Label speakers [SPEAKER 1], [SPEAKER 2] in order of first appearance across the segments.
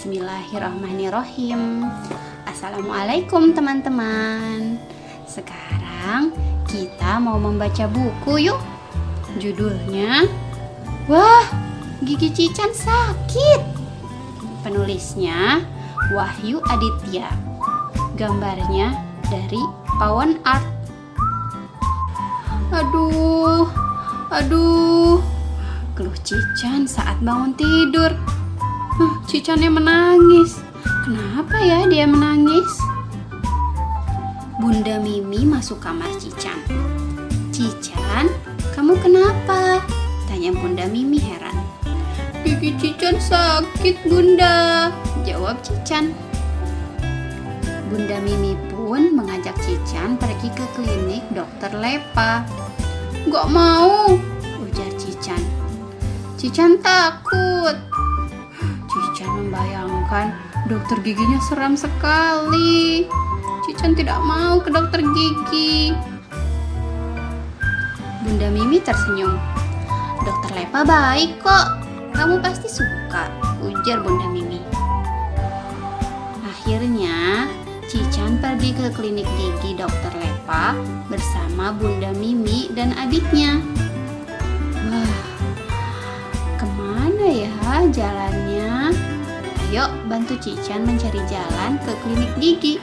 [SPEAKER 1] Bismillahirrahmanirrahim. Assalamualaikum teman-teman. Sekarang kita mau membaca buku yuk. Judulnya Wah, gigi Cican sakit. Penulisnya Wahyu Aditya. Gambarnya dari Pawon Art. Aduh, aduh. Keluh Cican saat bangun tidur Huh, Cicannya menangis. Kenapa ya dia menangis? Bunda Mimi masuk kamar Cican. Cican, kamu kenapa? Tanya Bunda Mimi heran. Gigi Cican sakit, Bunda. Jawab Cican. Bunda Mimi pun mengajak Cican pergi ke klinik dokter Lepa. Gak mau, ujar Cican. Cican takut. Membayangkan dokter giginya seram sekali. Cican tidak mau ke dokter gigi. Bunda Mimi tersenyum. Dokter Lepa baik kok. Kamu pasti suka, ujar Bunda Mimi. Akhirnya, Cican pergi ke klinik gigi dokter Lepa bersama Bunda Mimi dan adiknya. Wah, ke mana ya jalannya? Ayo bantu Cican mencari jalan ke klinik gigi.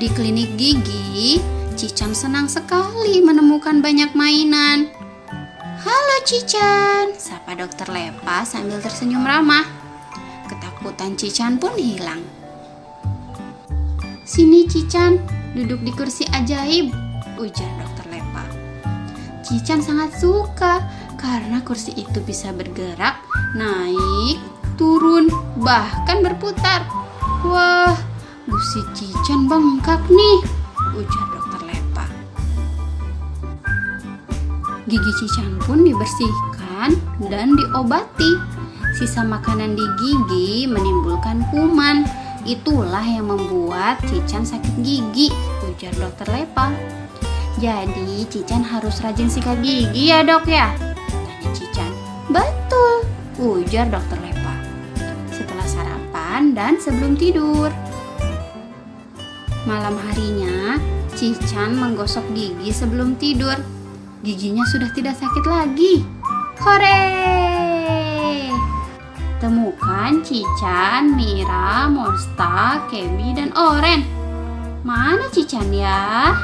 [SPEAKER 1] Di klinik gigi, Cican senang sekali menemukan banyak mainan. Halo Cican, sapa dokter Lepa sambil tersenyum ramah. Ketakutan Cican pun hilang. Sini Cican, duduk di kursi ajaib, ujar dokter Lepa. Cican sangat suka karena kursi itu bisa bergerak, naik, turun, bahkan berputar. Wah, gusi Cican bengkak nih, ujar dokter Lepa. Gigi Cican pun dibersihkan dan diobati. Sisa makanan di gigi menimbulkan kuman. Itulah yang membuat Cican sakit gigi, ujar dokter Lepa. Jadi Cican harus rajin sikat gigi ya dok ya? Cican. Betul, ujar dokter Lepa. Setelah sarapan dan sebelum tidur. Malam harinya, Cican menggosok gigi sebelum tidur. Giginya sudah tidak sakit lagi. Hore! Temukan Cican, Mira, Monsta, Kebi, dan Oren. Mana Cican ya?